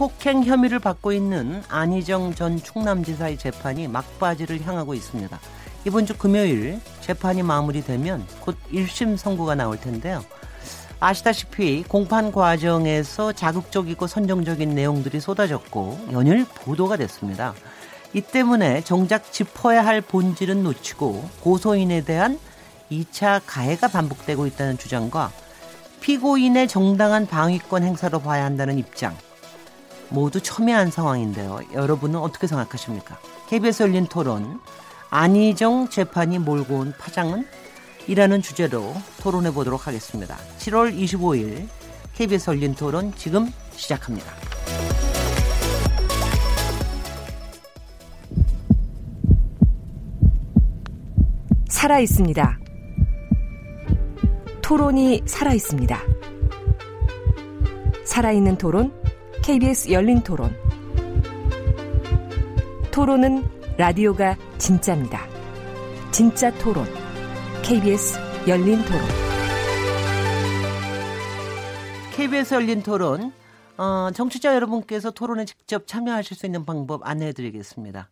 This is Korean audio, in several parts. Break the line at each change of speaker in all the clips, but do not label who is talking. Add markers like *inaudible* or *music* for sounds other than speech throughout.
성폭행 혐의를 받고 있는 안희정 전 충남지사의 재판이 막바지를 향하고 있습니다. 이번 주 금요일 재판이 마무리되면 곧 1심 선고가 나올 텐데요. 아시다시피 공판 과정에서 자극적이고 선정적인 내용들이 쏟아졌고 연일 보도가 됐습니다. 이 때문에 정작 짚어야 할 본질은 놓치고 고소인에 대한 2차 가해가 반복되고 있다는 주장과 피고인의 정당한 방위권 행사로 봐야 한다는 입장 모두 첨예한 상황인데요. 여러분은 어떻게 생각하십니까? KBS 열린 토론 안희정 재판이 몰고 온 파장은 이라는 주제로 토론해 보도록 하겠습니다. 7월 25일 KBS 열린 토론 지금 시작합니다.
살아 있습니다. 토론이 살아 있습니다. 살아있는 토론 KBS 열린 토론. 토론은 라디오가 진짜입니다. 진짜 토론. KBS 열린 토론.
KBS 열린 토론. 어, 정치자 여러분께서 토론에 직접 참여하실 수 있는 방법 안내해 드리겠습니다.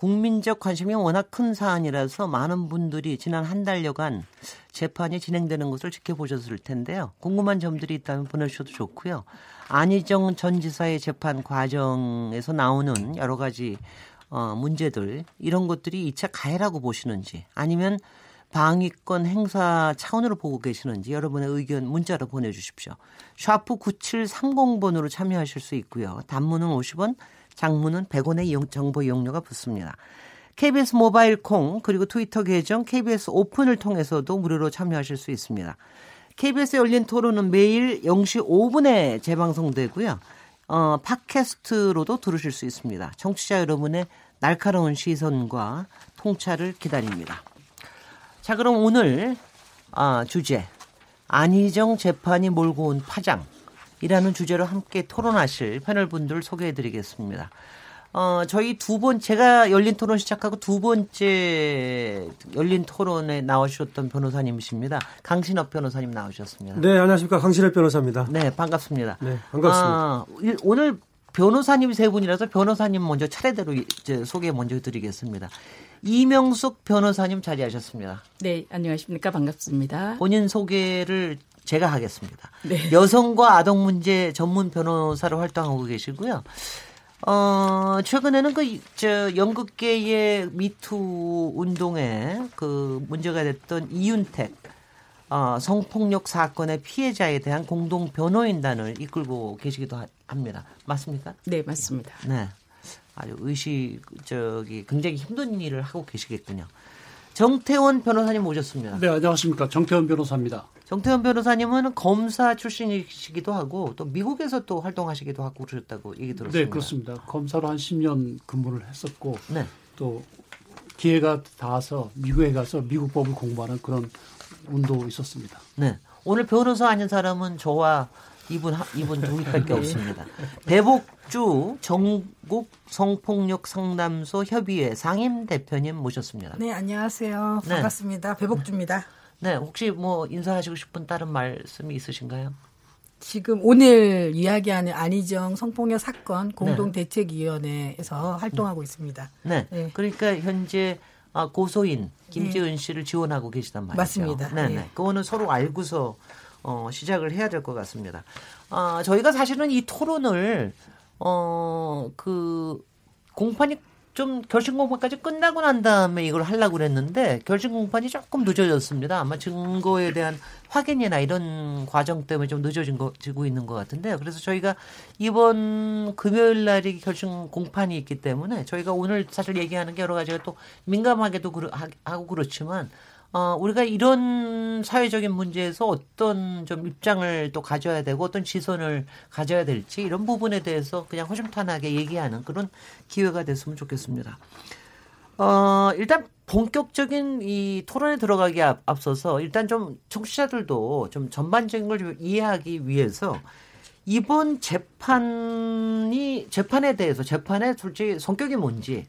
국민적 관심이 워낙 큰 사안이라서 많은 분들이 지난 한 달여간 재판이 진행되는 것을 지켜보셨을 텐데요. 궁금한 점들이 있다면 보내주셔도 좋고요. 안희정 전 지사의 재판 과정에서 나오는 여러 가지 어, 문제들 이런 것들이 2차 가해라고 보시는지 아니면 방위권 행사 차원으로 보고 계시는지 여러분의 의견 문자로 보내주십시오. 샤프 9730번으로 참여하실 수 있고요. 단문은 50원, 장문은 100원의 이용, 정보 이용료가 붙습니다. KBS 모바일 콩 그리고 트위터 계정 KBS 오픈을 통해서도 무료로 참여하실 수 있습니다. KBS 열린 토론은 매일 0시 5분에 재방송되고요. 어, 팟캐스트로도 들으실 수 있습니다. 청취자 여러분의 날카로운 시선과 통찰을 기다립니다. 자, 그럼 오늘 아, 주제 안희정 재판이 몰고 온 파장 이라는 주제로 함께 토론하실 패널 분들 소개해 드리겠습니다. 어, 저희 두 번, 제가 열린 토론 시작하고 두 번째 열린 토론에 나오셨던 변호사님이십니다. 강신업 변호사님 나오셨습니다.
네, 안녕하십니까. 강신업 변호사입니다.
네, 반갑습니다.
네, 반갑습니다.
아, 오늘 변호사님 세 분이라서 변호사님 먼저 차례대로 이제 소개 먼저 드리겠습니다. 이명숙 변호사님 자리하셨습니다.
네, 안녕하십니까. 반갑습니다.
본인 소개를 제가 하겠습니다. 네. 여성과 아동 문제 전문 변호사로 활동하고 계시고요. 어, 최근에는 그, 저, 연극계의 미투 운동에 그 문제가 됐던 이윤택, 어, 성폭력 사건의 피해자에 대한 공동 변호인단을 이끌고 계시기도 합니다. 맞습니까?
네, 맞습니다.
네. 아주 의식, 저기, 굉장히 힘든 일을 하고 계시겠군요. 정태원 변호사님 모셨습니다.
네, 안녕하십니까. 정태원 변호사입니다.
정태원 변호사님은 검사 출신이시기도 하고 또 미국에서 또 활동하시기도 하고 그러셨다고 얘기 들었습니다.
네, 그렇습니다. 검사로 한 10년 근무를 했었고
네.
또 기회가 닿아서 미국에 가서 미국 법을 공부하는 그런 운도 있었습니다.
네. 오늘 변호사 아닌 사람은 저와 이분 이분 둘밖에 *laughs* 없습니다. 대복주 전국 성폭력 상담소 협의회 상임 대표님 모셨습니다.
네, 안녕하세요. 반갑습니다. 네. 배복주입니다.
네, 혹시 뭐 인사하시고 싶은 다른 말씀이 있으신가요?
지금 오늘 이야기하는 안희정 성폭력 사건 공동대책위원회에서 활동하고 있습니다.
네. 네. 그러니까 현재 아, 고소인 김지은 네. 씨를 지원하고 계시단 말이죠.
맞습니다.
네, 네. 그거는 서로 알고서 어, 시작을 해야 될 것 같습니다. 아, 저희가 사실은 이 토론을 어, 그 공판이 좀 결심 공판까지 끝나고 난 다음에 이걸 하려고 그랬는데 결심 공판이 조금 늦어졌습니다. 아마 증거에 대한 확인이나 이런 과정 때문에 좀 늦어진 거 지고 있는 것 같은데요. 그래서 저희가 이번 금요일 날이 결심 공판이 있기 때문에 저희가 오늘 사실 얘기하는 게 여러 가지가 또 민감하게도 하고 그렇지만 어, 우리가 이런 사회적인 문제에서 어떤 좀 입장을 또 가져야 되고 어떤 시선을 가져야 될지 이런 부분에 대해서 그냥 허심탄회하게 얘기하는 그런 기회가 됐으면 좋겠습니다. 어, 일단 본격적인 이 토론에 들어가기 앞, 앞서서 일단 좀 청취자들도 좀 전반적인 걸 좀 이해하기 위해서 이번 재판이 재판에 대해서 재판의 솔직히 성격이 뭔지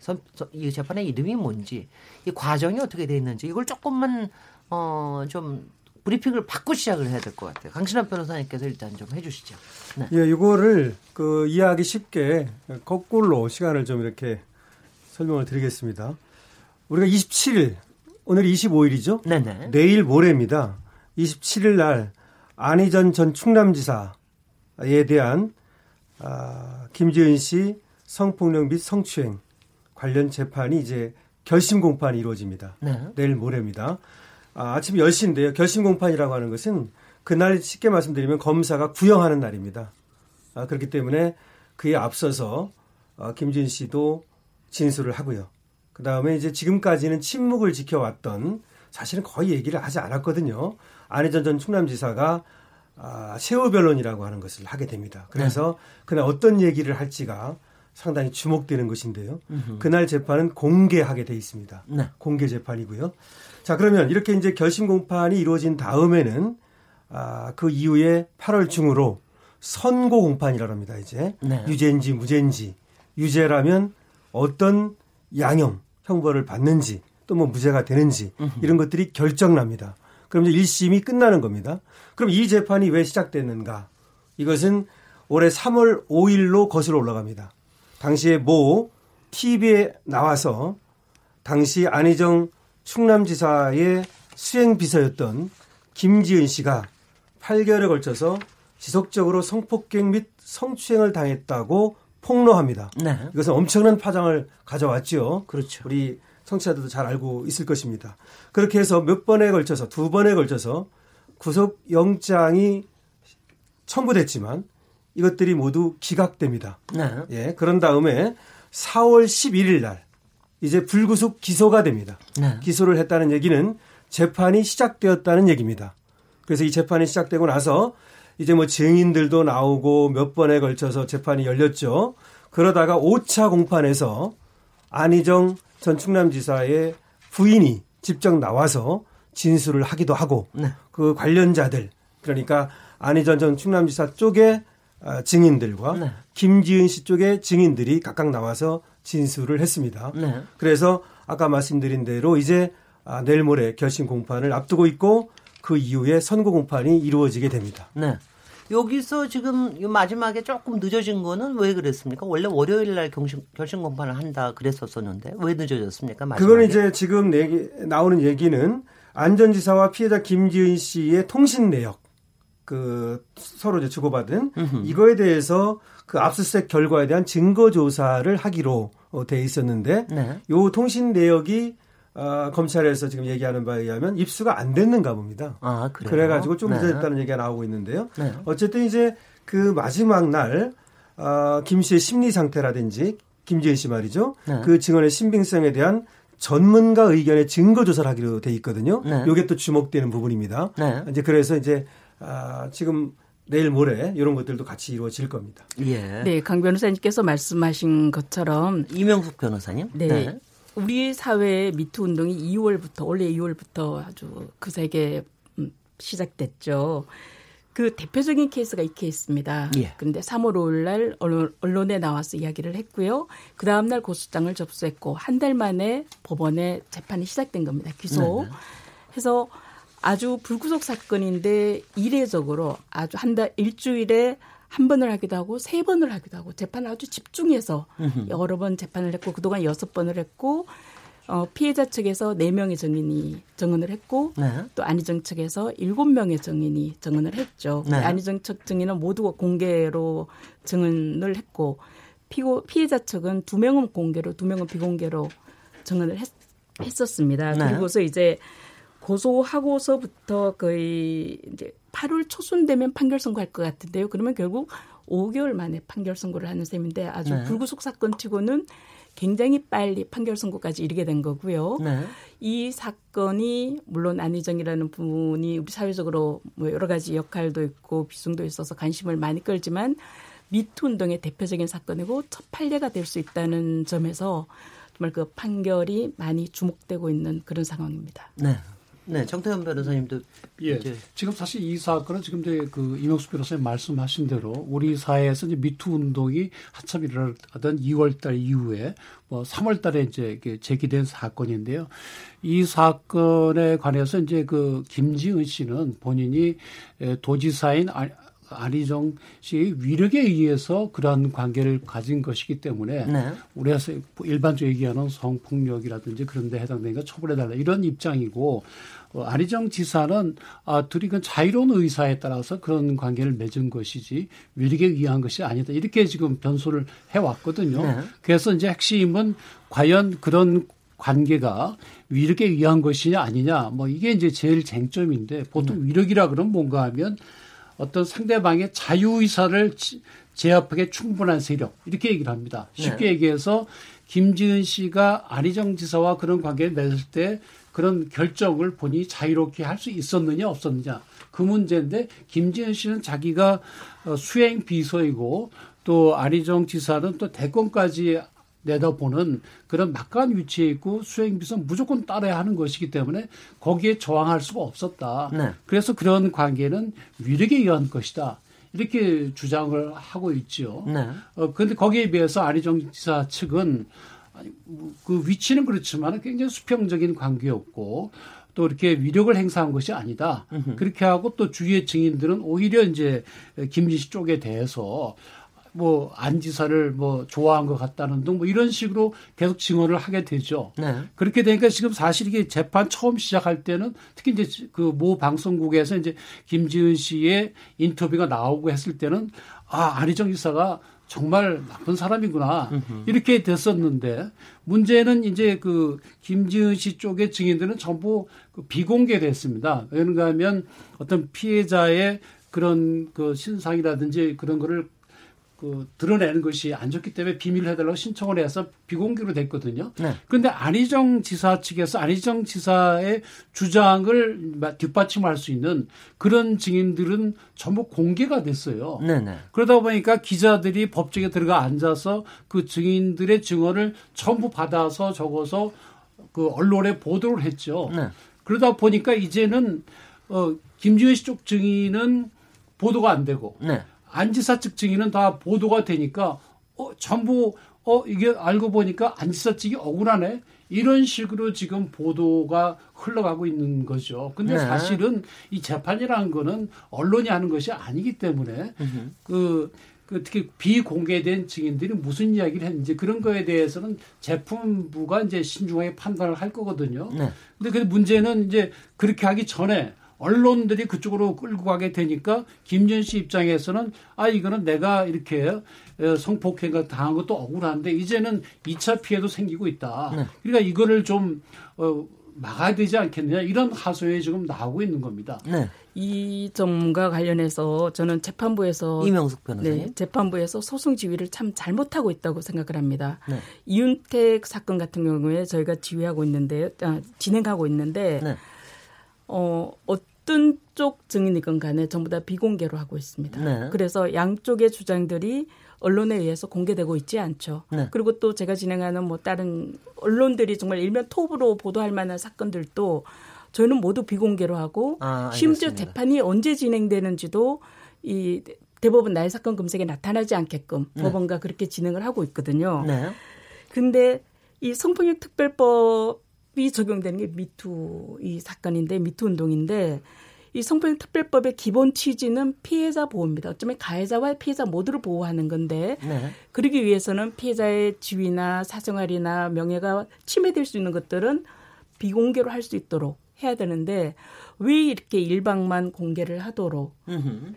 이 재판의 이름이 뭔지 이 과정이 어떻게 돼 있는지 이걸 조금만 어 좀 브리핑을 받고 시작을 해야 될 것 같아요. 강신환 변호사님께서 일단 좀 해주시죠.
네. 예, 이거를 그 이해하기 쉽게 거꾸로 시간을 좀 이렇게 설명을 드리겠습니다. 우리가 27일 오늘 25일이죠. 네네. 내일 모레입니다. 27일 날 안희전 전 충남지사 에 대한 아, 김지은 씨 성폭력 및 성추행 관련 재판이 이제 결심 공판이 이루어집니다. 네. 내일 모레입니다. 아, 아침 10시인데요. 결심 공판이라고 하는 것은 그날 쉽게 말씀드리면 검사가 구형하는 날입니다. 아, 그렇기 때문에 그에 앞서서 어, 김진 씨도 진술을 하고요. 그 다음에 이제 지금까지는 침묵을 지켜왔던 사실은 거의 얘기를 하지 않았거든요. 안혜전 전 충남지사가 아, 세호 변론이라고 하는 것을 하게 됩니다. 그래서 네. 그날 어떤 얘기를 할지가 상당히 주목되는 것인데요. 음흠. 그날 재판은 공개하게 돼 있습니다. 네. 공개 재판이고요. 자, 그러면 이렇게 이제 결심 공판이 이루어진 다음에는 아, 그 이후에 8월 중으로 선고 공판이라고 합니다, 이제. 네. 유죄인지 무죄인지. 유죄라면 어떤 양형, 형벌을 받는지 또 뭐 무죄가 되는지 이런 것들이 결정납니다. 그럼 이제 1심이 끝나는 겁니다. 그럼 이 재판이 왜 시작됐는가? 이것은 올해 3월 5일로 거슬러 올라갑니다. 당시에 모 TV에 나와서 당시 안희정 충남지사의 수행비서였던 김지은 씨가 8개월에 걸쳐서 지속적으로 성폭행 및 성추행을 당했다고 폭로합니다. 네. 이것은 엄청난 파장을 가져왔죠. 그렇죠. 우리 청취자들도 잘 알고 있을 것입니다. 그렇게 해서 몇 번에 걸쳐서 두 번에 걸쳐서 구속 영장이 첨부됐지만 이것들이 모두 기각됩니다. 네. 예. 그런 다음에 4월 11일 날 이제 불구속 기소가 됩니다. 네. 기소를 했다는 얘기는 재판이 시작되었다는 얘기입니다. 그래서 이 재판이 시작되고 나서 이제 뭐 증인들도 나오고 몇 번에 걸쳐서 재판이 열렸죠. 그러다가 5차 공판에서 안희정 전 충남지사의 부인이 직접 나와서 진술을 하기도 하고 네. 그 관련자들 그러니까 안희전 전 충남지사 쪽의 아, 증인들과 네. 김지은 씨 쪽의 증인들이 각각 나와서 진술을 했습니다. 네. 그래서 아까 말씀드린 대로 이제 아, 내일 모레 결심 공판을 앞두고 있고 그 이후에 선고 공판이 이루어지게 됩니다.
네. 여기서 지금 마지막에 조금 늦어진 거는 왜 그랬습니까? 원래 월요일 날 경심, 결심 공판을 한다 그랬었었는데 왜 늦어졌습니까?
마지막에? 그거는 이제 지금 내기, 나오는 얘기는 안전지사와 피해자 김지은 씨의 통신 내역 그 서로 이제 주고받은 음흠. 이거에 대해서 그 압수수색 결과에 대한 증거 조사를 하기로 어, 돼 있었는데 네. 요 통신 내역이 어, 검찰에서 지금 얘기하는 바에 의하면 입수가 안 됐는가 봅니다. 아, 그래요? 그래가지고 좀 늦어졌다는 네. 얘기가 나오고 있는데요. 네. 어쨌든 이제 그 마지막 날 어, 김 씨의 심리 상태라든지 김지은 씨 말이죠. 네. 그 증언의 신빙성에 대한 전문가 의견의 증거 조사를 하기로 돼 있거든요. 네. 요게 또 주목되는 부분입니다. 네. 이제 그래서 이제 아, 지금 내일 모레 이런 것들도 같이 이루어질 겁니다.
예. 네, 강 변호사님께서 말씀하신 것처럼
이명숙 변호사님.
네. 네. 우리 사회의 미투 운동이 2월부터 올해 2월부터 아주 그세게 음, 시작됐죠. 그 대표적인 케이스가 이 케이스입니다. 예. 그런데 3월 5일 날 언론에 나와서 이야기를 했고요. 그 다음 날 고소장을 접수했고 한 달 만에 법원에 재판이 시작된 겁니다. 기소. 네. 해서 아주 불구속 사건인데 이례적으로 아주 한 달 일주일에 한 번을 하기도 하고 세 번을 하기도 하고 재판을 아주 집중해서 여러 번 재판을 했고 그동안 여섯 번을 했고 어, 피해자 측에서 네명의 증인이 증언을 했고 네. 또 안희정 측에서 일곱 명의 증인이 증언을 했죠. 네. 안희정 측 증인은 모두 공개로 증언을 했고 피고 피해자 측은 두 명은 공개로 두 명은 비공개로 증언을 했, 했었습니다. 네. 그리고서 이제 고소하고서부터 거의 이제 8월 초순 되면 판결 선고할 것 같은데요. 그러면 결국 5개월 만에 판결 선고를 하는 셈인데 아주 네. 불구속 사건 치고는 굉장히 빨리 판결 선고까지 이르게 된 거고요. 네. 이 사건이 물론 안희정이라는 분이 우리 사회적으로 뭐 여러 가지 역할도 있고 비중도 있어서 관심을 많이 끌지만 미투 운동의 대표적인 사건이고 첫 판례가 될 수 있다는 점에서 정말 그 판결이 많이 주목되고 있는 그런 상황입니다.
네. 네, 정태현 변호사님도
예. 이제. 지금 사실 이 사건은 지금 이제 그 이명수 변호사님 말씀하신 대로 우리 사회에서 이제 미투 운동이 한참 일어나던 2월달 이후에 뭐 3월달에 이제 제기된 사건인데요. 이 사건에 관해서 이제 그 김지은 씨는 본인이 도지사인 아, 안희정 씨의 위력에 의해서 그러한 관계를 가진 것이기 때문에 네. 우리가 일반적으로 얘기하는 성폭력이라든지 그런 데 해당되니까 처벌해달라 이런 입장이고 어, 안희정 지사는 아, 둘이 그 자유로운 의사에 따라서 그런 관계를 맺은 것이지 위력에 의한 것이 아니다. 이렇게 지금 변소를 해왔거든요. 네. 그래서 이제 핵심은 과연 그런 관계가 위력에 의한 것이냐 아니냐 뭐 이게 이제 제일 쟁점인데 보통 음. 위력이라 그러면 뭔가 하면 어떤 상대방의 자유의사를 제압하기 충분한 세력 이렇게 얘기를 합니다. 쉽게 네. 얘기해서 김지은 씨가 안희정 지사와 그런 관계를 맺을 때 그런 결정을 본인이 자유롭게 할 수 있었느냐 없었느냐 그 문제인데 김지은 씨는 자기가 어, 수행 비서이고 또 안희정 지사는 또 대권까지 내다보는 그런 막강한 위치에 있고 수행비서 무조건 따라야 하는 것이기 때문에 거기에 저항할 수가 없었다. 네. 그래서 그런 관계는 위력에 의한 것이다. 이렇게 주장을 하고 있죠. 네. 어, 그런데 거기에 비해서 안희정 지사 측은 그 위치는 그렇지만 굉장히 수평적인 관계였고 또 이렇게 위력을 행사한 것이 아니다. 으흠. 그렇게 하고 또 주위의 증인들은 오히려 이제 김진 씨 쪽에 대해서 뭐 안지사를 뭐 좋아한 것 같다는 등 뭐 이런 식으로 계속 증언을 하게 되죠. 네. 그렇게 되니까 지금 사실 이게 재판 처음 시작할 때는 특히 이제 그 모 방송국에서 이제 김지은 씨의 인터뷰가 나오고 했을 때는 아 안희정 지사가 정말 나쁜 사람이구나 으흠. 이렇게 됐었는데 문제는 이제 그 김지은 씨 쪽의 증인들은 전부 그 비공개됐습니다. 왜는가 하면 어떤 피해자의 그런 그 신상이라든지 그런 거를 그 드러내는 것이 안 좋기 때문에 비밀을 해달라고 신청을 해서 비공개로 됐거든요. 네. 그런데 안희정 지사 측에서 안희정 지사의 주장을 뒷받침할 수 있는 그런 증인들은 전부 공개가 됐어요. 네네. 네. 그러다 보니까 기자들이 법정에 들어가 앉아서 그 증인들의 증언을 전부 받아서 적어서 그 언론에 보도를 했죠. 네. 그러다 보니까 이제는 어 김지현 씨 쪽 증인은 보도가 안 되고 네. 안지사 측 증인은 다 보도가 되니까 어, 전부 어 이게 알고 보니까 안지사 측이 억울하네 이런 식으로 지금 보도가 흘러가고 있는 거죠. 근데 네. 사실은 이 재판이라는 거는 언론이 하는 것이 아니기 때문에 그, 그 특히 비공개된 증인들이 무슨 이야기를 했는지 그런 거에 대해서는 제품부가 이제 신중하게 판단을 할 거거든요. 네. 근데 그 문제는 이제 그렇게 하기 전에 언론들이 그쪽으로 끌고 가게 되니까 김전 씨 입장에서는 아 이거는 내가 이렇게 어, 성폭행을 당한 것도 억울한데 이제는 2차 피해도 생기고 있다. 네. 그러니까 이거를 좀 어, 막아야 되지 않겠느냐 이런 하소연이 지금 나오고 있는 겁니다. 네.
이 점과 관련해서 저는 재판부에서
이명숙 변호사님
네, 재판부에서 소송 지휘를 참 잘못하고 있다고 생각을 합니다. 네. 이윤택 사건 같은 경우에 저희가 지휘하고 있는데 아, 진행하고 있는데 네. 어, 어 떤 쪽 증인이건 간에 전부 다 비공개로 하고 있습니다. 네. 그래서 양쪽의 주장들이 언론에 의해서 공개되고 있지 않죠. 네. 그리고 또 제가 진행하는 뭐 다른 언론들이 정말 일면 톱으로 보도할 만한 사건들도 저희는 모두 비공개로 하고 아, 심지어 재판이 언제 진행되는지도 이 대법원 나의 사건 검색에 나타나지 않게끔 네. 법원과 그렇게 진행을 하고 있거든요. 네. 근데 이 성폭력 특별법 이 적용되는 게 미투 이 사건인데 미투 운동인데 이 성폭력 특별법의 기본 취지는 피해자 보호입니다. 어쩌면 가해자와 피해자 모두를 보호하는 건데 네. 그러기 위해서는 피해자의 지위나 사생활이나 명예가 침해될 수 있는 것들은 비공개로 할 수 있도록 해야 되는데 왜 이렇게 일방만 공개를 하도록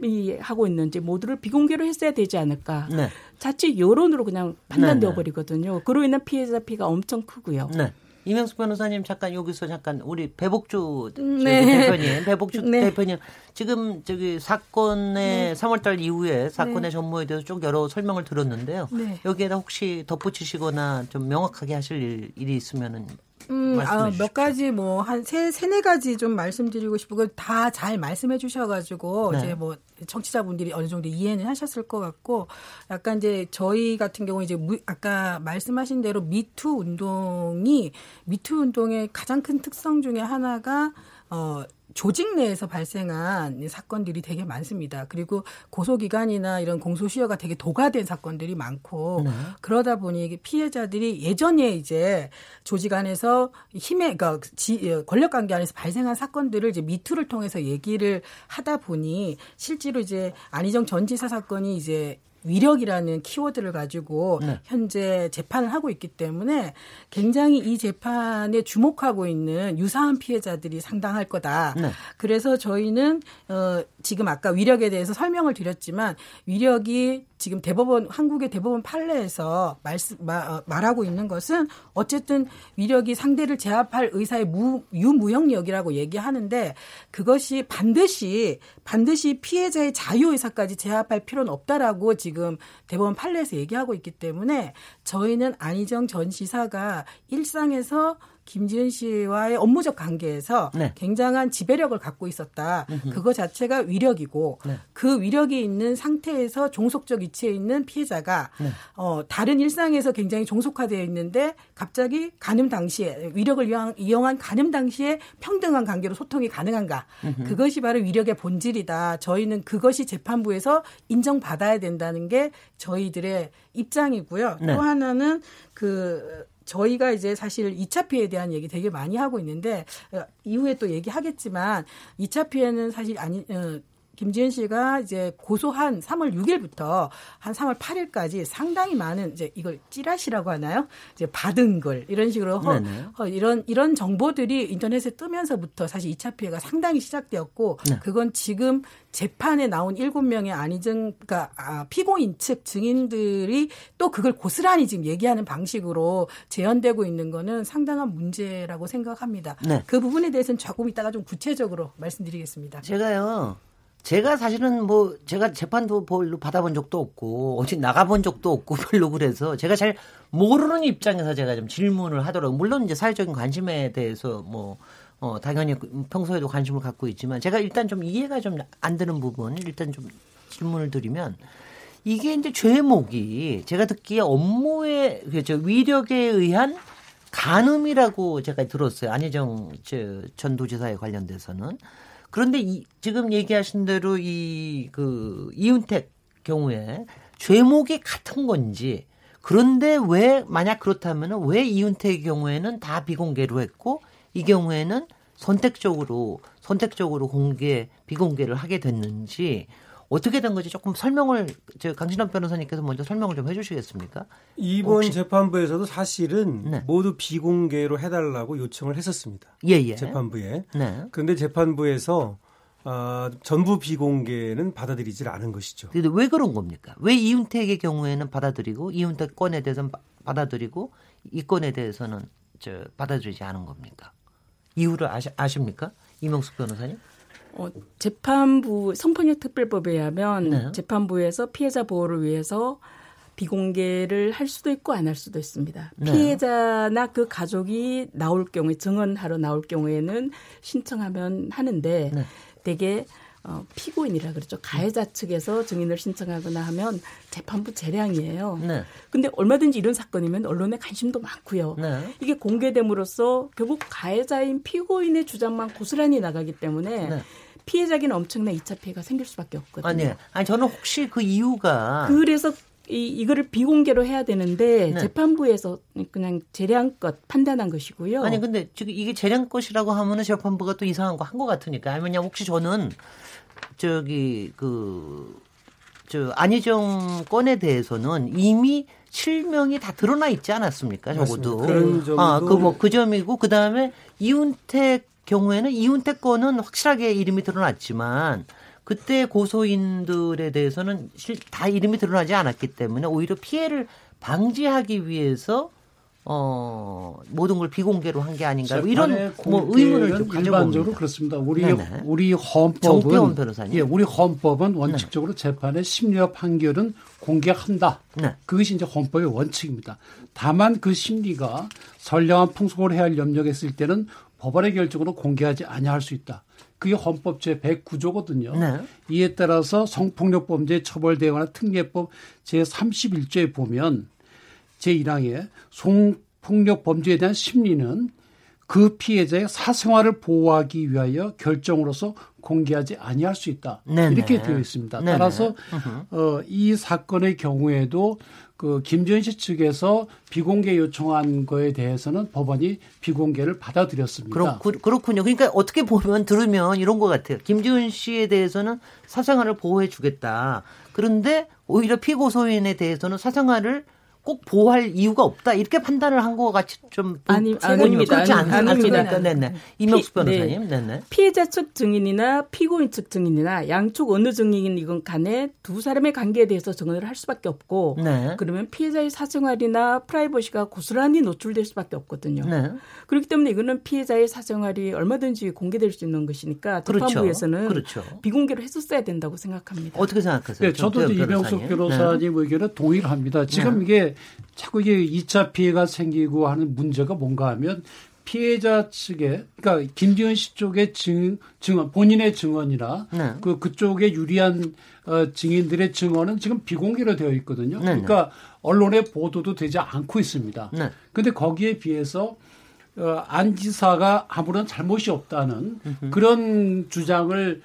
이 하고 있는지 모두를 비공개로 했어야 되지 않을까. 네. 자칫 여론으로 그냥 판단되어 네, 네. 버리거든요. 그로 인한 피해자 피가 엄청 크고요. 네.
이명수 변호사님 잠깐 여기서 잠깐 우리 배복주 네. 대표님, 배복주 *laughs* 네. 대표님 지금 저기 사건의 네. 3월달 이후에 사건의 네. 전모에 대해서 쭉 여러 설명을 들었는데요. 네. 여기에다 혹시 덧붙이시거나 좀 명확하게 하실 일, 이 있으면은
음, 음, 아, 몇 가지 뭐 한 세 세네 가지 좀 말씀드리고 싶고 다 잘 말씀해 주셔가지고 네. 이제 뭐 청취자분들이 어느 정도 이해는 하셨을 것 같고 약간 이제 저희 같은 경우 이제 무, 아까 말씀하신 대로 미투 운동이 미투 운동의 가장 큰 특성 중에 하나가 어 조직 내에서 발생한 사건들이 되게 많습니다. 그리고 고소기관이나 이런 공소시효가 되게 도가된 사건들이 많고 네. 그러다 보니 피해자들이 예전에 이제 조직 안에서 힘의 그러니까 지, 권력 관계 안에서 발생한 사건들을 이제 미투를 통해서 얘기를 하다 보니 실제로 이제 안희정 전 지사 사건이 이제 위력이라는 키워드를 가지고 네. 현재 재판을 하고 있기 때문에 굉장히 이 재판에 주목하고 있는 유사한 피해자들이 상당할 거다. 네. 그래서 저희는 어 지금 아까 위력에 대해서 설명을 드렸지만 위력이 지금 대법원 한국의 대법원 판례에서 말씀 마, 어, 말하고 있는 것은 어쨌든 위력이 상대를 제압할 의사의 무, 유무형력이라고 얘기하는데 그것이 반드시 반드시 피해자의 자유 의사까지 제압할 필요는 없다라고 지금 대법원 판례에서 얘기하고 있기 때문에 저희는 안희정 전 지사가 일상에서 김지은 씨와의 업무적 관계에서 네. 굉장한 지배력을 갖고 있었다. 음흠. 그거 자체가 위력이고 네. 그 위력이 있는 상태에서 종속적 위치에 있는 피해자가 네. 어, 다른 일상에서 굉장히 종속화되어 있는데 갑자기 가늠 당시에 위력을 이용, 이용한 가늠 당시에 평등한 관계로 소통이 가능한가? 음흠. 그것이 바로 위력의 본질이다. 저희는 그것이 재판부에서 인정받아야 된다는 게 저희들의 입장이고요. 또 네. 하나는 그 저희가 이제 사실 2차 피해에 대한 얘기 되게 많이 하고 있는데 어, 이후에 또 얘기하겠지만 2차 피해는 사실 아니 어, 김지은 씨가 이제 고소한 3월 6일부터 한 3월 8일까지 상당히 많은 이제 이걸 찌라시라고 하나요? 이제 받은 걸 이런 식으로 허, 허, 이런 이런 정보들이 인터넷에 뜨면서부터 사실 2차 피해가 상당히 시작되었고 네. 그건 지금 재판에 나온 7명의 안희정 그러니까 아, 피고인 측 증인들이 또 그걸 고스란히 지금 얘기하는 방식으로 재현되고 있는 거는 상당한 문제라고 생각합니다. 네. 그 부분에 대해서는 조금 이따가 좀 구체적으로 말씀드리겠습니다.
제가요. 제가 사실은 뭐 제가 재판도 별로 받아본 적도 없고 어디 나가본 적도 없고 *laughs* 별로 그래서 제가 잘 모르는 입장에서 제가 좀 질문을 하더라고요. 물론 이제 사회적인 관심에 대해서 뭐 어, 당연히 평소에도 관심을 갖고 있지만 제가 일단 좀 이해가 좀 안 되는 부분 일단 좀 질문을 드리면 이게 이제 죄목이 제가 듣기에 업무의 그저 위력에 의한 간음이라고 제가 들었어요. 안희정 전도지사에 관련돼서는 그런데 이, 지금 얘기하신 대로 이, 그, 이윤택 경우에 죄목이 같은 건지 그런데 왜, 만약 그렇다면 왜 이윤택의 경우에는 다 비공개로 했고 이 경우에는 선택적으로, 선택적으로 공개, 비공개를 하게 됐는지 어떻게 된 건지 조금 설명을 저 강신환 변호사님께서 먼저 설명을 좀 해주시겠습니까?
이번 혹시... 재판부에서도 사실은 네. 모두 비공개로 해달라고 요청을 했었습니다. 예, 예. 재판부에. 네. 그런데 재판부에서 아, 전부 비공개는 받아들이질 않은 것이죠.
근데 왜 그런 겁니까? 왜 이윤택의 경우에는 받아들이고 이윤택 건에 대해서는 받아들이고 이 건에 대해서는 저 받아들이지 않은 겁니까? 이유를 아시, 아십니까? 이명숙 변호사님?
어, 재판부 성폭력 특별법에 의하면 네. 재판부에서 피해자 보호를 위해서 비공개를 할 수도 있고 안 할 수도 있습니다. 네. 피해자나 그 가족이 나올 경우에 증언하러 나올 경우에는 신청하면 하는데 네. 대개 어, 피고인이라 그러죠. 가해자 측에서 증인을 신청하거나 하면 재판부 재량이에요. 네. 근데 얼마든지 이런 사건이면 언론에 관심도 많고요. 네. 이게 공개됨으로써 결국 가해자인 피고인의 주장만 고스란히 나가기 때문에 네. 피해자에게는 엄청난 2차 피해가 생길 수밖에 없거든요.
아니, 아니 저는 혹시 그 이유가
그래서 이, 이거를 비공개로 해야 되는데 네. 재판부에서 그냥 재량껏 판단한 것이고요.
아니 근데 지금 이게 재량껏이라고 하면은 재판부가 또 이상한 거 한 것 같으니까 아니면 혹시 저는 저기 그 저 안희정 건에 대해서는 이미 실명이 다 드러나 있지 않았습니까? 적어도. 그런 점도. 아, 그뭐 그 점이고 그 다음에 이훈택 경우에는 이훈택 건은 확실하게 이름이 드러났지만 그때 고소인들에 대해서는 다 이름이 드러나지 않았기 때문에 오히려 피해를 방지하기 위해서 어, 모든 걸 비공개로 한 게 아닌가 뭐 이런 뭐 의문을 좀
일반적으로 그렇습니다. 우리 네네. 우리 헌법은 예, 우리 헌법은 원칙적으로 네. 재판의 심리와 판결은 공개한다. 네. 그것이 이제 헌법의 원칙입니다. 다만 그 심리가 선량한 풍속을 해야 할 염려가 있을 때는 법원의 결정으로 공개하지 아니할 수 있다. 그게 헌법 제 109조거든요. 네. 이에 따라서 성폭력 범죄 처벌 대응하는 특례법 제 31조에 보면 제1항에 성폭력 범죄에 대한 심리는 그 피해자의 사생활을 보호하기 위하여 결정으로서 공개하지 아니할 수 있다. 네네. 이렇게 되어 있습니다. 네네. 따라서 어, 이 사건의 경우에도 그 김지현 씨 측에서 비공개 요청한 거에 대해서는 법원이 비공개를 받아들였습니다.
그렇, 그렇군요. 그러니까 어떻게 보면 들으면 이런 것 같아요. 김지훈 씨에 대해서는 사생활을 보호해 주겠다. 그런데 오히려 피고 소인에 대해서는 사생활을 꼭 보호할 이유가 없다 이렇게 판단을 한 것 같이 좀
아니 아닙니다.
그렇지 않, 않습니까? 네네. 이명숙 변호사님. 네. 네네.
피해자 측 증인이나 피고인 측 증인이나 양쪽 어느 증인 이건 간에 두 사람의 관계에 대해서 증언을 할 수밖에 없고 네. 그러면 피해자의 사생활이나 프라이버시가 고스란히 노출될 수밖에 없거든요. 네. 그렇기 때문에 이거는 피해자의 사생활이 얼마든지 공개될 수 있는 것이니까 재판부에서는 그렇죠. 그렇죠. 비공개로 했었어야 된다고 생각합니다.
어떻게 생각하세요?
네, 저도 이명숙 변호사님 네. 의견에 동의를 합니다. 지금 네. 이게 자꾸 이게 2차 피해가 생기고 하는 문제가 뭔가 하면 피해자 측에 그러니까 김지현 씨 쪽의 증, 증언 본인의 증언이나 네. 그 그쪽에 유리한 어, 증인들의 증언은 지금 비공개로 되어 있거든요. 네, 네. 그러니까 언론에 보도도 되지 않고 있습니다. 네. 근데 거기에 비해서 어, 안 지사가 아무런 잘못이 없다는 그런 주장을 그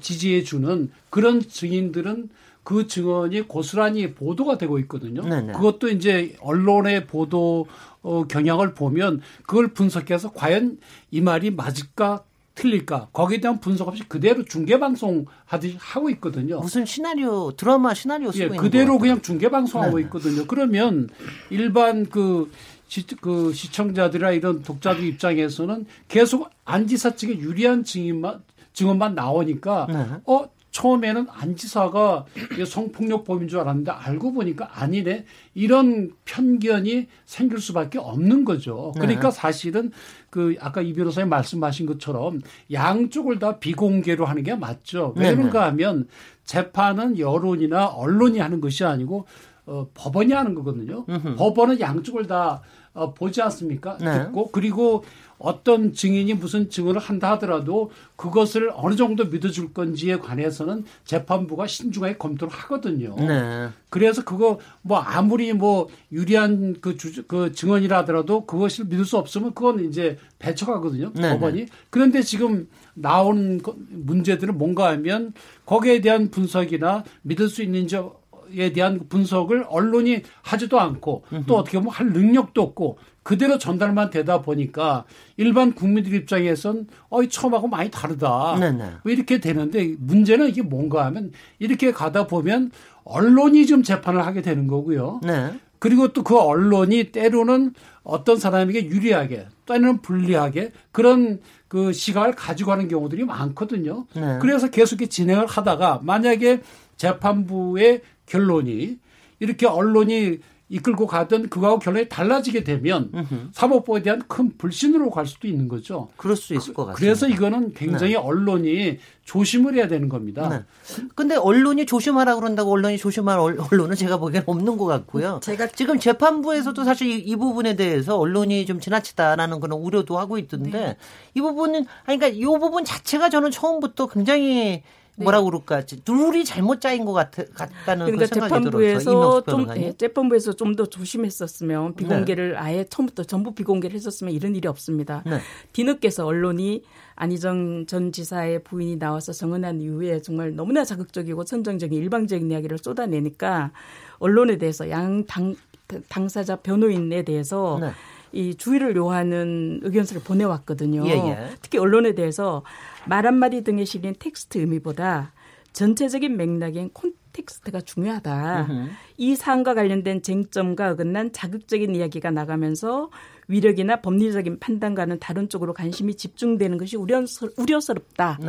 지지해 주는 그런 증인들은 그 증언이 고스란히 보도가 되고 있거든요. 네네. 그것도 이제 언론의 보도 어, 경향을 보면 그걸 분석해서 과연 이 말이 맞을까 틀릴까 거기에 대한 분석 없이 그대로 중계 방송 하듯이 하고 있거든요.
무슨 시나리오 드라마 시나리오 쓰고
예,
있는
그대로 그냥 중계 방송하고 네. 있거든요. 그러면 일반 그, 시, 그 시청자들이나 이런 독자들 입장에서는 계속 안지사 측에 유리한 증인만 증언만 나오니까 네. 어 처음에는 안 지사가 성폭력범인 줄 알았는데 알고 보니까 아니네 이런 편견이 생길 수밖에 없는 거죠. 그러니까 네. 사실은 그 아까 이 변호사님 말씀하신 것처럼 양쪽을 다 비공개로 하는 게 맞죠. 왜. 그런가 하면 재판은 여론이나 언론이 하는 것이 아니고 어, 법원이 하는 거거든요. 으흠. 법원은 양쪽을 다 어, 보지 않습니까? 네. 듣고 그리고 어떤 증인이 무슨 증언을 한다 하더라도 그것을 어느 정도 믿어줄 건지에 관해서는 재판부가 신중하게 검토를 하거든요. 네. 그래서 그거 뭐 아무리 뭐 유리한 그, 주, 그 증언이라 하더라도 그것을 믿을 수 없으면 그건 이제 배척하거든요. 네. 법원이. 네. 그런데 지금 나온 문제들은 뭔가 하면 거기에 대한 분석이나 믿을 수 있는지 에 대한 분석을 언론이 하지도 않고 또 어떻게 보면 할 능력도 없고 그대로 전달만 되다 보니까 일반 국민들 입장에선 어이 처음하고 많이 다르다. 네네. 왜 이렇게 되는데 문제는 이게 뭔가 하면 이렇게 가다 보면 언론이 좀 재판을 하게 되는 거고요. 네. 그리고 또 그 언론이 때로는 어떤 사람에게 유리하게 때로는 불리하게 그런 그 시각을 가지고 가는 경우들이 많거든요. 네. 그래서 계속 진행을 하다가 만약에 재판부의 결론이 이렇게 언론이 이끌고 가던 그거하고 결론이 달라지게 되면 으흠. 사법부에 대한 큰 불신으로 갈 수도 있는 거죠.
그럴 수 있을 것 같습니다.
그래서 이거는 굉장히 네. 언론이 조심을 해야 되는 겁니다. 네.
근데 언론이 조심하라 그런다고 언론이 조심할 언론은 제가 보기엔 없는 것 같고요. 제가 지금 재판부에서도 사실 이, 이 부분에 대해서 언론이 좀 지나치다라는 그런 우려도 하고 있던데 네. 이 부분은 아니 그러니까 이 부분 자체가 저는 처음부터 굉장히 네. 뭐라 그럴까 룰이 잘못 짜인 것 같, 같다는
그러니까 재판부에서 좀 예, 재판부에서 좀 더 조심했었으면 비공개를 네. 아예 처음부터 전부 비공개를 했었으면 이런 일이 없습니다. 네. 뒤늦게서 언론이 안희정 전 지사의 부인이 나와서 정언한 이후에 정말 너무나 자극적이고 선정적인 일방적인 이야기를 쏟아내니까 언론에 대해서 양 당 당사자 변호인에 대해서 네. 이 주의를 요하는 의견서를 보내왔거든요. 예, 예. 특히 언론에 대해서 말 한마디 등에 실린 텍스트 의미보다 전체적인 맥락인 콘텍스트가 중요하다. 으흠. 이 사안과 관련된 쟁점과 어긋난 자극적인 이야기가 나가면서 위력이나 법리적인 판단과는 다른 쪽으로 관심이 집중되는 것이 우려스럽다라고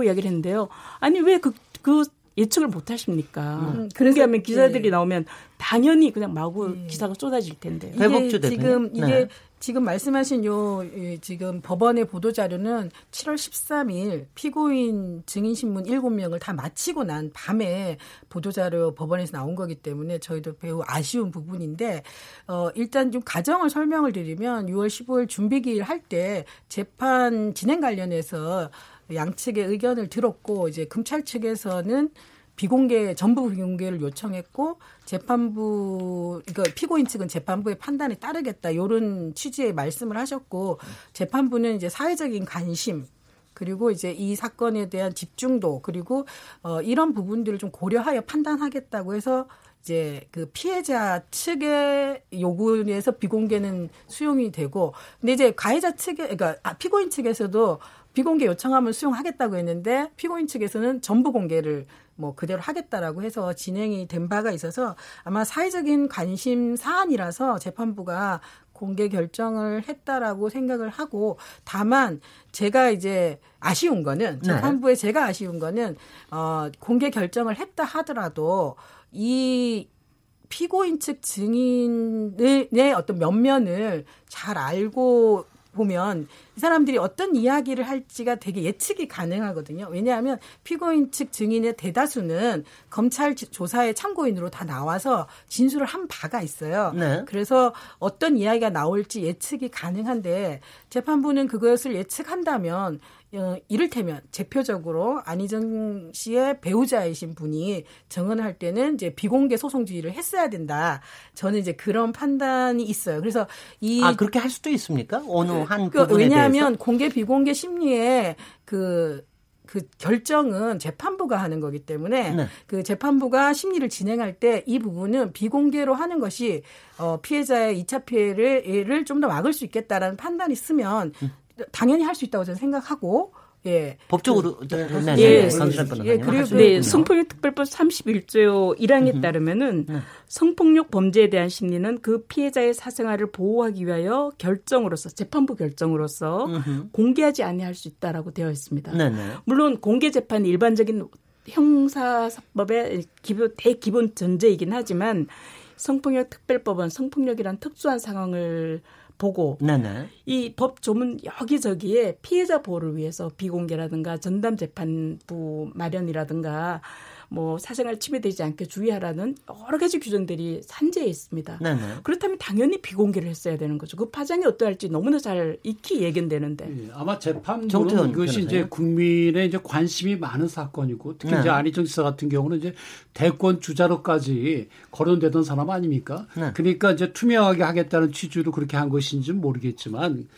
네. 이야기를 했는데요. 아니 왜 그, 그 예측을 못 하십니까? 음, 그렇게 하면 기사들이 네. 나오면 당연히 그냥 마구 네. 기사가 쏟아질 텐데.
이게
지금 이게 네. 지금 말씀하신 요 지금 법원의 보도 자료는 7월 13일 피고인 증인 신문 7명을 다 마치고 난 밤에 보도 자료 법원에서 나온 거기 때문에 저희도 매우 아쉬운 부분인데 어 일단 좀 가정을 설명을 드리면 6월 15일 준비 기일 할 때 재판 진행 관련해서 양측의 의견을 들었고 이제 검찰 측에서는 비공개 전부 비공개를 요청했고 재판부 그러니까 피고인 측은 재판부의 판단에 따르겠다. 이런 취지의 말씀을 하셨고 재판부는 이제 사회적인 관심 그리고 이제 이 사건에 대한 집중도 그리고 어 이런 부분들을 좀 고려하여 판단하겠다고 해서 이제 그 피해자 측의 요구에서 비공개는 수용이 되고 근데 이제 가해자 측에 그러니까 아, 피고인 측에서도 비공개 요청하면 수용하겠다고 했는데 피고인 측에서는 전부 공개를 뭐 그대로 하겠다라고 해서 진행이 된 바가 있어서 아마 사회적인 관심 사안이라서 재판부가 공개 결정을 했다라고 생각을 하고 다만 제가 이제 아쉬운 거는 네. 재판부에 네. 제가 아쉬운 거는 어 공개 결정을 했다 하더라도 이 피고인 측 증인의 어떤 면면을 잘 알고 보면 이 사람들이 어떤 이야기를 할지가 되게 예측이 가능하거든요. 왜냐하면 피고인 측 증인의 대다수는 검찰 조사의 참고인으로 다 나와서 진술을 한 바가 있어요. 네. 그래서 어떤 이야기가 나올지 예측이 가능한데 재판부는 그것을 예측한다면 어, 이를테면 대표적으로 안희정 씨의 배우자이신 분이 증언할 때는 이제 비공개 소송주의를 했어야 된다. 저는 이제 그런 판단이 있어요. 그래서 이
아 그렇게 할 수도 있습니까? 어느 그, 한
그, 왜냐하면 대해서? 공개 비공개 심리에 그그 결정은 재판부가 하는 거기 때문에 네. 그 재판부가 심리를 진행할 때 이 부분은 비공개로 하는 것이 어 피해자의 2차 피해를 좀 더 막을 수 있겠다라는 판단이 있으면 음. 당연히 할 수 있다고 저는 생각하고 예.
법적으로
그,
네,
네, 예, 예, 그리고 네, 성폭력 특별법 31조 1항에 따르면은 네. 성폭력 범죄에 대한 심리는 그 피해자의 사생활을 보호하기 위하여 결정으로서 재판부 결정으로서 음흠. 공개하지 아니할 수 있다라고 되어 있습니다. 네네. 네. 물론 공개 재판이 일반적인 형사법의 기본 대기본 전제이긴 하지만 성폭력 특별법은 성폭력이란 특수한 상황을 보고 이 법 조문 여기저기에 피해자 보호를 위해서 비공개라든가 전담 재판부 마련이라든가 뭐 사생활 침해되지 않게 주의하라는 여러 가지 규정들이 산재해 있습니다. 네네. 그렇다면 당연히 비공개를 했어야 되는 거죠. 그 파장이 어떠할지 너무나 잘 익히 예견되는데. 네,
아마 재판부는 이것이 이제 국민의 이제 관심이 많은 사건이고 특히 네. 이제 안희정 지사 같은 경우는 이제 대권 주자로까지 거론되던 사람 아닙니까? 네. 그러니까 이제 투명하게 하겠다는 취지로 그렇게 한 것인지는 모르겠지만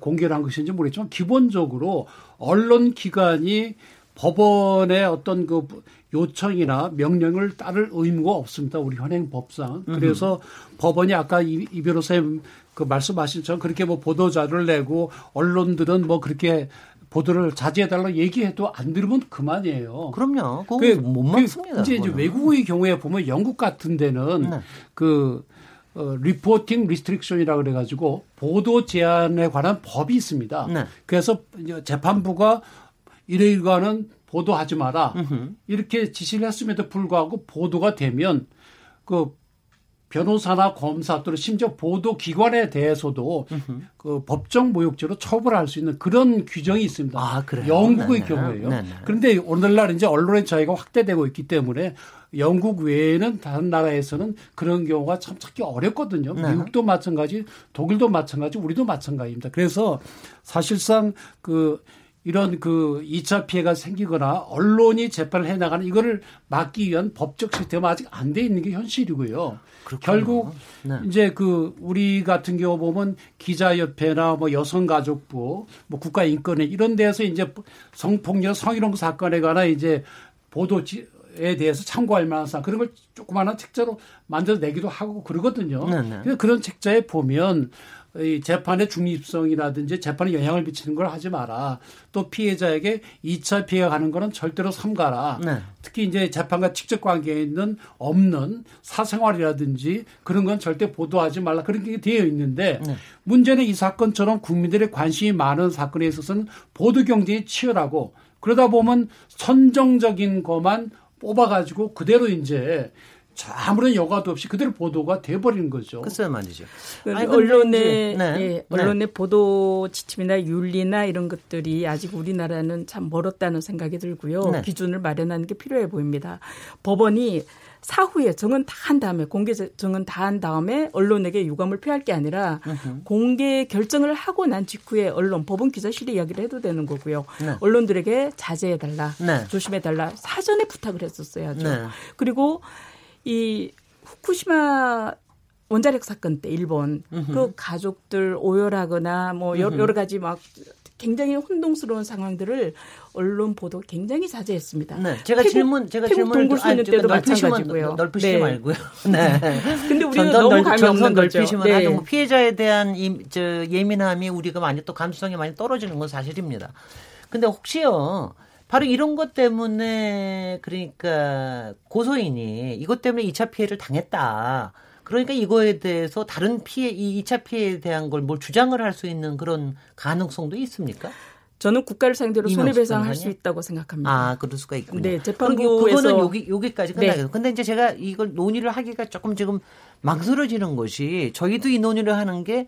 공개를 한 것인지 모르겠지만 기본적으로 언론 기관이 법원의 어떤 그 요청이나 명령을 따를 의무가 없습니다. 우리 현행 법상. 그래서 음흠. 법원이 아까 이, 이 변호사님 그 말씀하신 것처럼 그렇게 뭐 보도자료를 내고 언론들은 뭐 그렇게 보도를 자제해달라 얘기해도 안 들으면 그만이에요.
그럼요. 그거 그, 못 막습니다.
이제, 이제 외국의 경우에 보면 영국 같은 데는 네. 그 어, reporting restriction이라고 그래가지고 보도 제한에 관한 법이 있습니다. 네. 그래서 재판부가 이러이러한 보도하지 마라. 으흠. 이렇게 지시를 했음에도 불구하고 보도가 되면 그 변호사나 검사 또는 심지어 보도 기관에 대해서도 으흠. 그 법정 모욕죄로 처벌할 수 있는 그런 규정이 있습니다. 아, 그래요? 영국의 네네. 경우에요. 네네. 그런데 오늘날 이제 언론의 자유가 확대되고 있기 때문에 영국 외에는 다른 나라에서는 그런 경우가 참 찾기 어렵거든요. 네. 미국도 마찬가지, 독일도 마찬가지, 우리도 마찬가지입니다. 그래서 사실상 그 이런 그 2차 피해가 생기거나 언론이 재판을 해 나가는 이거를 막기 위한 법적 시스템은 아직 안 돼 있는 게 현실이고요. 그렇구나. 결국 네. 이제 그 우리 같은 경우 보면 기자협회나 뭐 여성가족부, 뭐 국가인권회 이런 데서 이제 성폭력, 성희롱 사건에 관한 이제 보도 에 대해서 참고할 만한 사 그런 걸 조그마한 책자로 만들어 내기도 하고 그러거든요. 네네. 네. 그런 책자에 보면 이 재판의 중립성이라든지 재판에 영향을 미치는 걸 하지 마라. 또 피해자에게 2차 피해가 가는 거는 절대로 삼가라. 네. 특히 이제 재판과 직접 관계에 있는 없는 사생활이라든지 그런 건 절대 보도하지 말라. 그런 게 되어 있는데 네. 문제는 이 사건처럼 국민들의 관심이 많은 사건에 있어서는 보도 경쟁이 치열하고 그러다 보면 선정적인 것만 뽑아가지고 그대로 이제 아무런 여과도 없이 그대로 보도가 돼버리는 거죠.
글쎄 말이죠.
아니, 언론의 네. 예, 네. 언론의 보도 지침이나 윤리나 이런 것들이 아직 우리나라는 참 멀었다는 생각이 들고요. 네. 기준을 마련하는 게 필요해 보입니다. 법원이 사후에 정은 다 한 다음에 공개 정은 다 한 다음에 언론에게 유감을 표할 게 아니라 으흠. 공개 결정을 하고 난 직후에 언론 법원 기자실에 이야기를 해도 되는 거고요. 네. 언론들에게 자제해 달라, 네. 조심해 달라 사전에 부탁을 했었어야죠. 네. 그리고 이 후쿠시마 원자력 사건 때 일본 으흠. 그 가족들 오열하거나 뭐 여러, 여러 가지 막 굉장히 혼동스러운 상황들을 언론 보도 굉장히 자제했습니다.
네, 제가 태국, 질문 제가
태국 동굴 쏘는 때도 마찬가지고요.
넓히시 네. 말고요. *laughs* 네.
근데 우리는 너무 감이 없는 거죠.
넓히시면 네. 뭐 피해자에 대한 이, 저 예민함이 우리가 많이 또 감수성이 많이 떨어지는 건 사실입니다. 근데 혹시요. 바로 이런 것 때문에 그러니까 고소인이 이것 때문에 2차 피해를 당했다. 그러니까 이거에 대해서 다른 피해, 이 2차 피해에 대한 걸 뭘 주장을 할 수 있는 그런 가능성도 있습니까?
저는 국가를 상대로 손해배상할 수 있다고 생각합니다.
아, 그럴 수가 있군요.
네, 재판부에서
그거는 여기 여기까지 끝나겠어. 네. 근데 이제 제가 이걸 논의를 하기가 조금 지금 망설여지는 것이 저희도 이 논의를 하는 게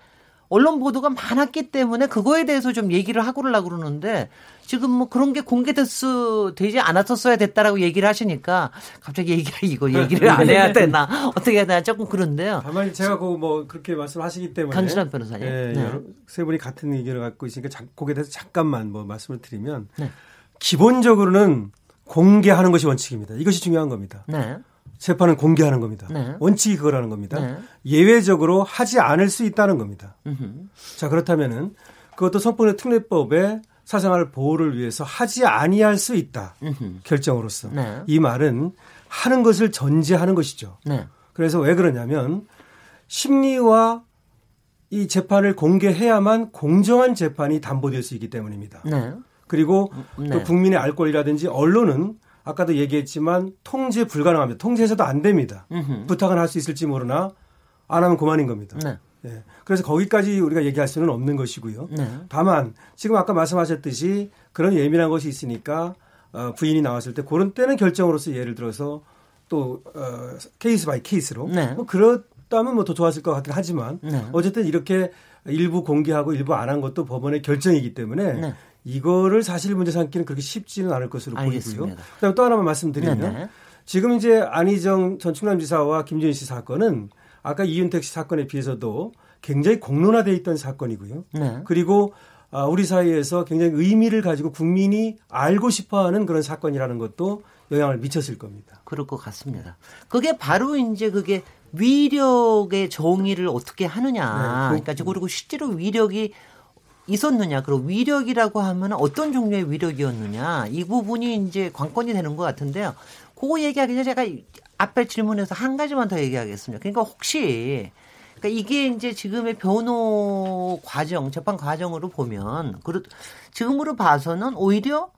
언론 보도가 많았기 때문에 그거에 대해서 좀 얘기를 하고 그러려고 그러는데 지금 뭐 그런 게 공개됐어 되지 않았었어야 됐다라고 얘기를 하시니까 갑자기 얘기를 이거 얘기를 안 해야 되나 *laughs* 어떻게 해야 되나 조금 그런데요.
다만 제가 그 뭐 그렇게 말씀하시기 때문에
강신환 변호사님
예, 네. 세 분이 같은 의견을 갖고 있으니까 거기에 대해서 잠깐만 뭐 말씀을 드리면 네. 기본적으로는 공개하는 것이 원칙입니다. 이것이 중요한 겁니다. 네. 재판은 공개하는 겁니다. 네. 원칙이 그거라는 겁니다. 네. 예외적으로 하지 않을 수 있다는 겁니다. 으흠. 자 그렇다면은 그것도 성폭력 특례법에 사생활 보호를 위해서 하지 아니할 수 있다 으흠. 결정으로서 네. 이 말은 하는 것을 전제하는 것이죠. 네. 그래서 왜 그러냐면 심리와 이 재판을 공개해야만 공정한 재판이 담보될 수 있기 때문입니다. 네. 그리고 음, 또 국민의 알 권리라든지 언론은 아까도 얘기했지만 통제 불가능합니다. 통제해서도 안 됩니다. 으흠. 부탁은 할 수 있을지 모르나 안 하면 그만인 겁니다. 네. 예. 그래서 거기까지 우리가 얘기할 수는 없는 것이고요. 네. 다만 지금 아까 말씀하셨듯이 그런 예민한 것이 있으니까 어, 부인이 나왔을 때 그런 때는 결정으로서 예를 들어서 또 어, case by case로 네. 뭐 그렇다면 뭐 더 좋았을 것 같긴 하지만 네. 어쨌든 이렇게 일부 공개하고 일부 안 한 것도 법원의 결정이기 때문에 네. 이거를 사실 문제 삼기는 그렇게 쉽지는 않을 것으로 알겠습니다. 보이고요. 그다음 또 하나만 말씀드리면 네네. 지금 이제 안희정 전 충남지사와 김재인 씨 사건은 아까 이윤택 씨 사건에 비해서도 굉장히 공론화돼 있던 사건이고요. 네. 그리고 아, 우리 사회에서 굉장히 의미를 가지고 국민이 알고 싶어하는 그런 사건이라는 것도 영향을 미쳤을 겁니다.
그럴 것 같습니다. 그게 바로 이제 그게 위력의 정의를 어떻게 하느냐. 네, 그러니까 그리고 실제로 위력이 있었느냐, 그리고 위력이라고 하면 어떤 종류의 위력이었느냐, 이 부분이 이제 관건이 되는 것 같은데요. 그거 얘기하기 전에 제가 앞에 질문에서 한 가지만 더 얘기하겠습니다. 그러니까 혹시 그러니까 이게 이제 지금의 변호 과정, 재판 과정으로 보면 그렇 지금으로 봐서는 오히려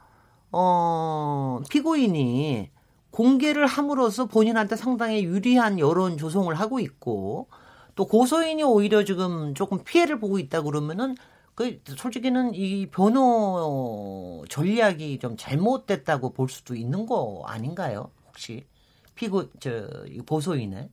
어 피고인이 공개를 함으로써 본인한테 상당히 유리한 여론 조성을 하고 있고 또 고소인이 오히려 지금 조금 피해를 보고 있다 그러면은 그 솔직히는 이 변호 전략이 좀 잘못됐다고 볼 수도 있는 거 아닌가요? 혹시 피고 저 보소인의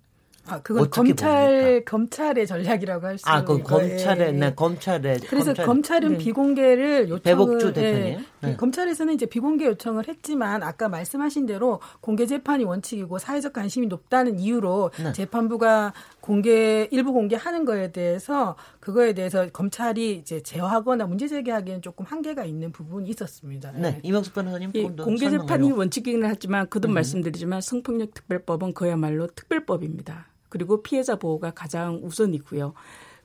아, 그건 검찰 봅니까? 검찰의 전략이라고 할수 있는
아, 그 검찰의 네, 검찰의
그래서 검찰, 검찰 은 네. 비공개를 요청을 배복주 대표님. 네. 네. 검찰에서는 이제 비공개 요청을 했지만 아까 말씀하신 대로 공개 재판이 원칙이고 사회적 관심이 높다는 이유로 네. 재판부가 공개 일부 공개하는 거에 대해서 그거에 대해서 검찰이 이제 제어하거나 문제 제기하기에는 조금 한계가 있는 부분이 있었습니다.
네, 네. 이명숙 변호사님 예,
공개 재판이 원칙이기는 하지만 그도 음. 말씀드리지만 성폭력 특별법은 그야말로 특별법입니다. 그리고 피해자 보호가 가장 우선이고요.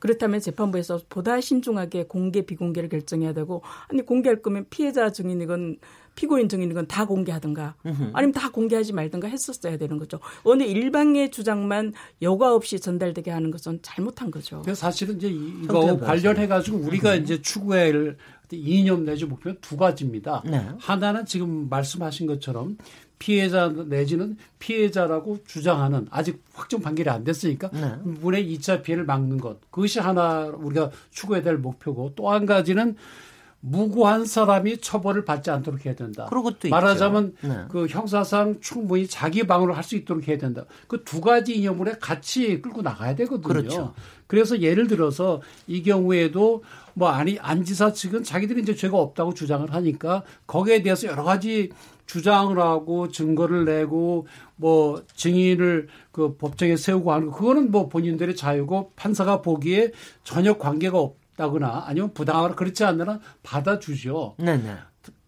그렇다면 재판부에서 보다 신중하게 공개 비공개를 결정해야 되고 아니 공개할 거면 피해자 증인이건 피고인 증인이건 다 공개하든가 아니면 다 공개하지 말든가 했었어야 되는 거죠. 어느 일방의 주장만 여과 없이 전달되게 하는 것은 잘못한 거죠.
사실은 이제 이거 관련해 가지고 우리가 이제 추구할 이념 내지 목표는 두 가지입니다. 네. 하나는 지금 말씀하신 것처럼 피해자 내지는 피해자라고 주장하는 아직 확정 판결이 안 됐으니까 네. 분의 2차 피해를 막는 것 그것이 하나 우리가 추구해야 될 목표고 또 한 가지는 무고한 사람이 처벌을 받지 않도록 해야 된다. 말하자면 네. 그 형사상 충분히 자기 방어를 할 수 있도록 해야 된다. 그 두 가지 이념을 같이 끌고 나가야 되거든요. 그렇죠. 그래서 예를 들어서 이 경우에도 뭐 아니 안지사 측은 자기들이 이제 죄가 없다고 주장을 하니까 거기에 대해서 여러 가지 주장을 하고 증거를 내고 뭐 증인을 그 법정에 세우고 하는 거 그거는 뭐 본인들의 자유고 판사가 보기에 전혀 관계가 없다거나 아니면 부당하거나 그렇지 않으면 받아주죠. 네네.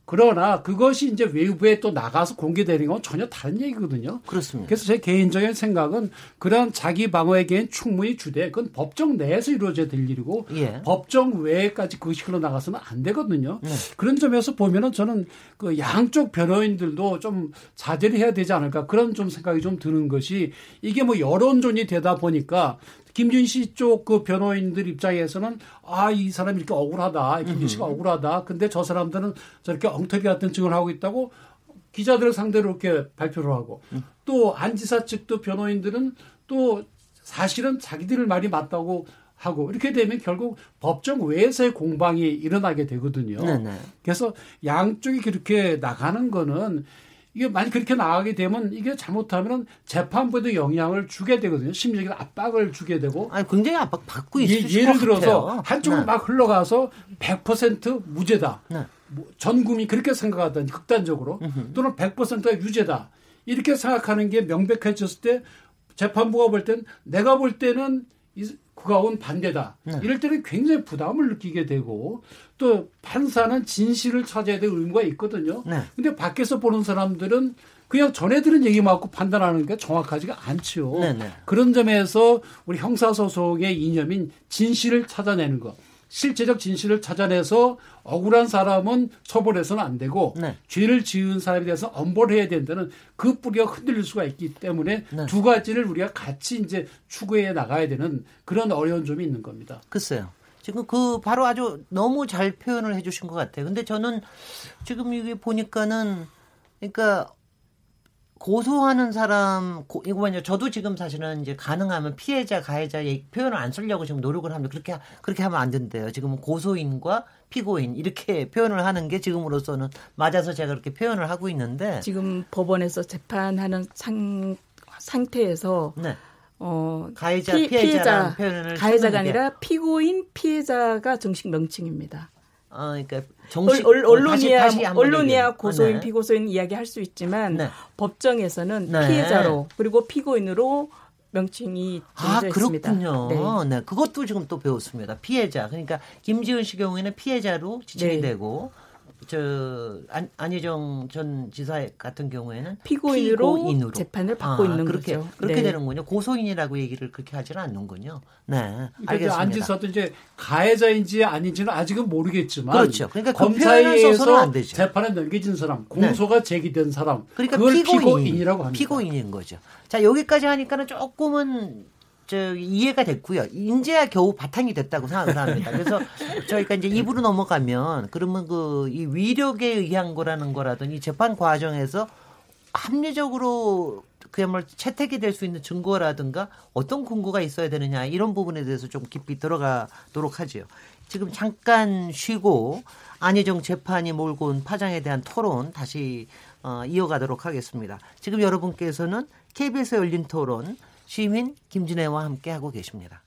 그러나 그것이 이제 외부에 또 나가서 공개되는 건 전혀 다른 얘기거든요.
그렇습니다.
그래서 제 개인적인 생각은 그런 자기 방어에게는 충분히 주되 그건 법정 내에서 이루어져야 될 일이고 예. 법정 외에까지 그것이 흘러나가서는 안 되거든요. 네. 그런 점에서 보면은 저는 그 양쪽 변호인들도 좀 자제를 해야 되지 않을까 그런 좀 생각이 좀 드는 것이 이게 뭐 여론전이 되다 보니까 김준 씨 쪽 그 변호인들 입장에서는 아, 이 사람이 이렇게 억울하다. 김준 씨가 억울하다. 근데 저 사람들은 저렇게 엉터리 같은 증언을 하고 있다고 기자들을 상대로 이렇게 발표를 하고 음. 또 안 지사 측도 변호인들은 또 사실은 자기들 말이 맞다고 하고 이렇게 되면 결국 법정 외에서의 공방이 일어나게 되거든요. 네네. 그래서 양쪽이 그렇게 나가는 거는 이게 만약 그렇게 나가게 되면 이게 잘못하면 재판부에도 영향을 주게 되거든요. 심리적인 압박을 주게 되고.
아니, 굉장히 압박 받고 있을
예, 예를 들어서 한쪽은 네. 막 흘러가서 100% 무죄다. 네. 뭐전 국민이 그렇게 생각하던 극단적으로 또는 100%가 유죄다. 이렇게 생각하는 게 명백해졌을 때 재판부가 볼 땐 내가 볼 때는 그가 온 반대다. 네. 이럴 때는 굉장히 부담을 느끼게 되고 또 판사는 진실을 찾아야 될 의무가 있거든요. 네. 근데 밖에서 보는 사람들은 그냥 전해 들은 얘기만 갖고 판단하는 게 정확하지가 않죠. 네, 네. 그런 점에서 우리 형사소송의 이념인 진실을 찾아내는 것. 실제적 진실을 찾아내서 억울한 사람은 처벌해서는 안 되고 네. 죄를 지은 사람에 대해서 엄벌해야 된다는 그 뿌리가 흔들릴 수가 있기 때문에 네. 두 가지를 우리가 같이 이제 추구해 나가야 되는 그런 어려운 점이 있는 겁니다.
글쎄요. 지금 그 바로 아주 너무 잘 표현을 해주신 것 같아요. 근데 저는 지금 이게 보니까는 그러니까 고소하는 사람 고, 이거만요. 저도 지금 사실은 이제 가능하면 피해자 가해자 표현을 안 쓰려고 지금 노력을 합니다. 그렇게 그렇게 하면 안 된대요. 지금은 고소인과 피고인 이렇게 표현을 하는 게 지금으로서는 맞아서 제가 그렇게 표현을 하고 있는데
지금 법원에서 재판하는 상 상태에서 네.
어 가해자 피, 피해자 표현을
가해자가 아니라 피고인 피해자가 정식 명칭입니다.
아, 그러니까 정식
얼, 언론이야 다시, 다시 언론이야 고소인 네. 피고소인 이야기 할 수 있지만 네. 법정에서는 네. 피해자로 그리고 피고인으로 명칭이
아 그렇군요. 네. 네. 그것도 지금 또 배웠습니다. 피해자 그러니까 김지은 씨 경우에는 피해자로 지칭이 네. 되고 저 안, 안희정 전 지사 같은 경우에는
피고인으로, 피고인으로. 재판을 받고 아, 있는
그렇게,
거죠.
그렇게 네. 되는군요. 고소인이라고 얘기를 그렇게 하지는 않는군요. 네, 그러니까 알겠습니다.
안 지사도 이제 가해자인지 아닌지는 아직은 모르겠지만
그렇죠. 그러니까
그 검사에 의해서 재판에 넘겨진 사람, 공소가 네. 제기된 사람, 그러니까 피고인, 피고인이라고 합니다.
피고인인 거죠. 자 여기까지 하니까는 조금은 저 이해가 됐고요. 인제야 겨우 바탕이 됐다고 생각을 합니다. 그래서 *laughs* 저희가 이제 입으로 넘어가면 그러면 그 이 위력에 의한 거라는 거라든지 재판 과정에서 합리적으로 그야말로 채택이 될 수 있는 증거라든가 어떤 근거가 있어야 되느냐 이런 부분에 대해서 좀 깊이 들어가도록 하지요. 지금 잠깐 쉬고 안희정 재판이 몰고 온 파장에 대한 토론 다시 어, 이어가도록 하겠습니다. 지금 여러분께서는 KBS 열린 토론 시민 김진애와 함께 하고 계십니다.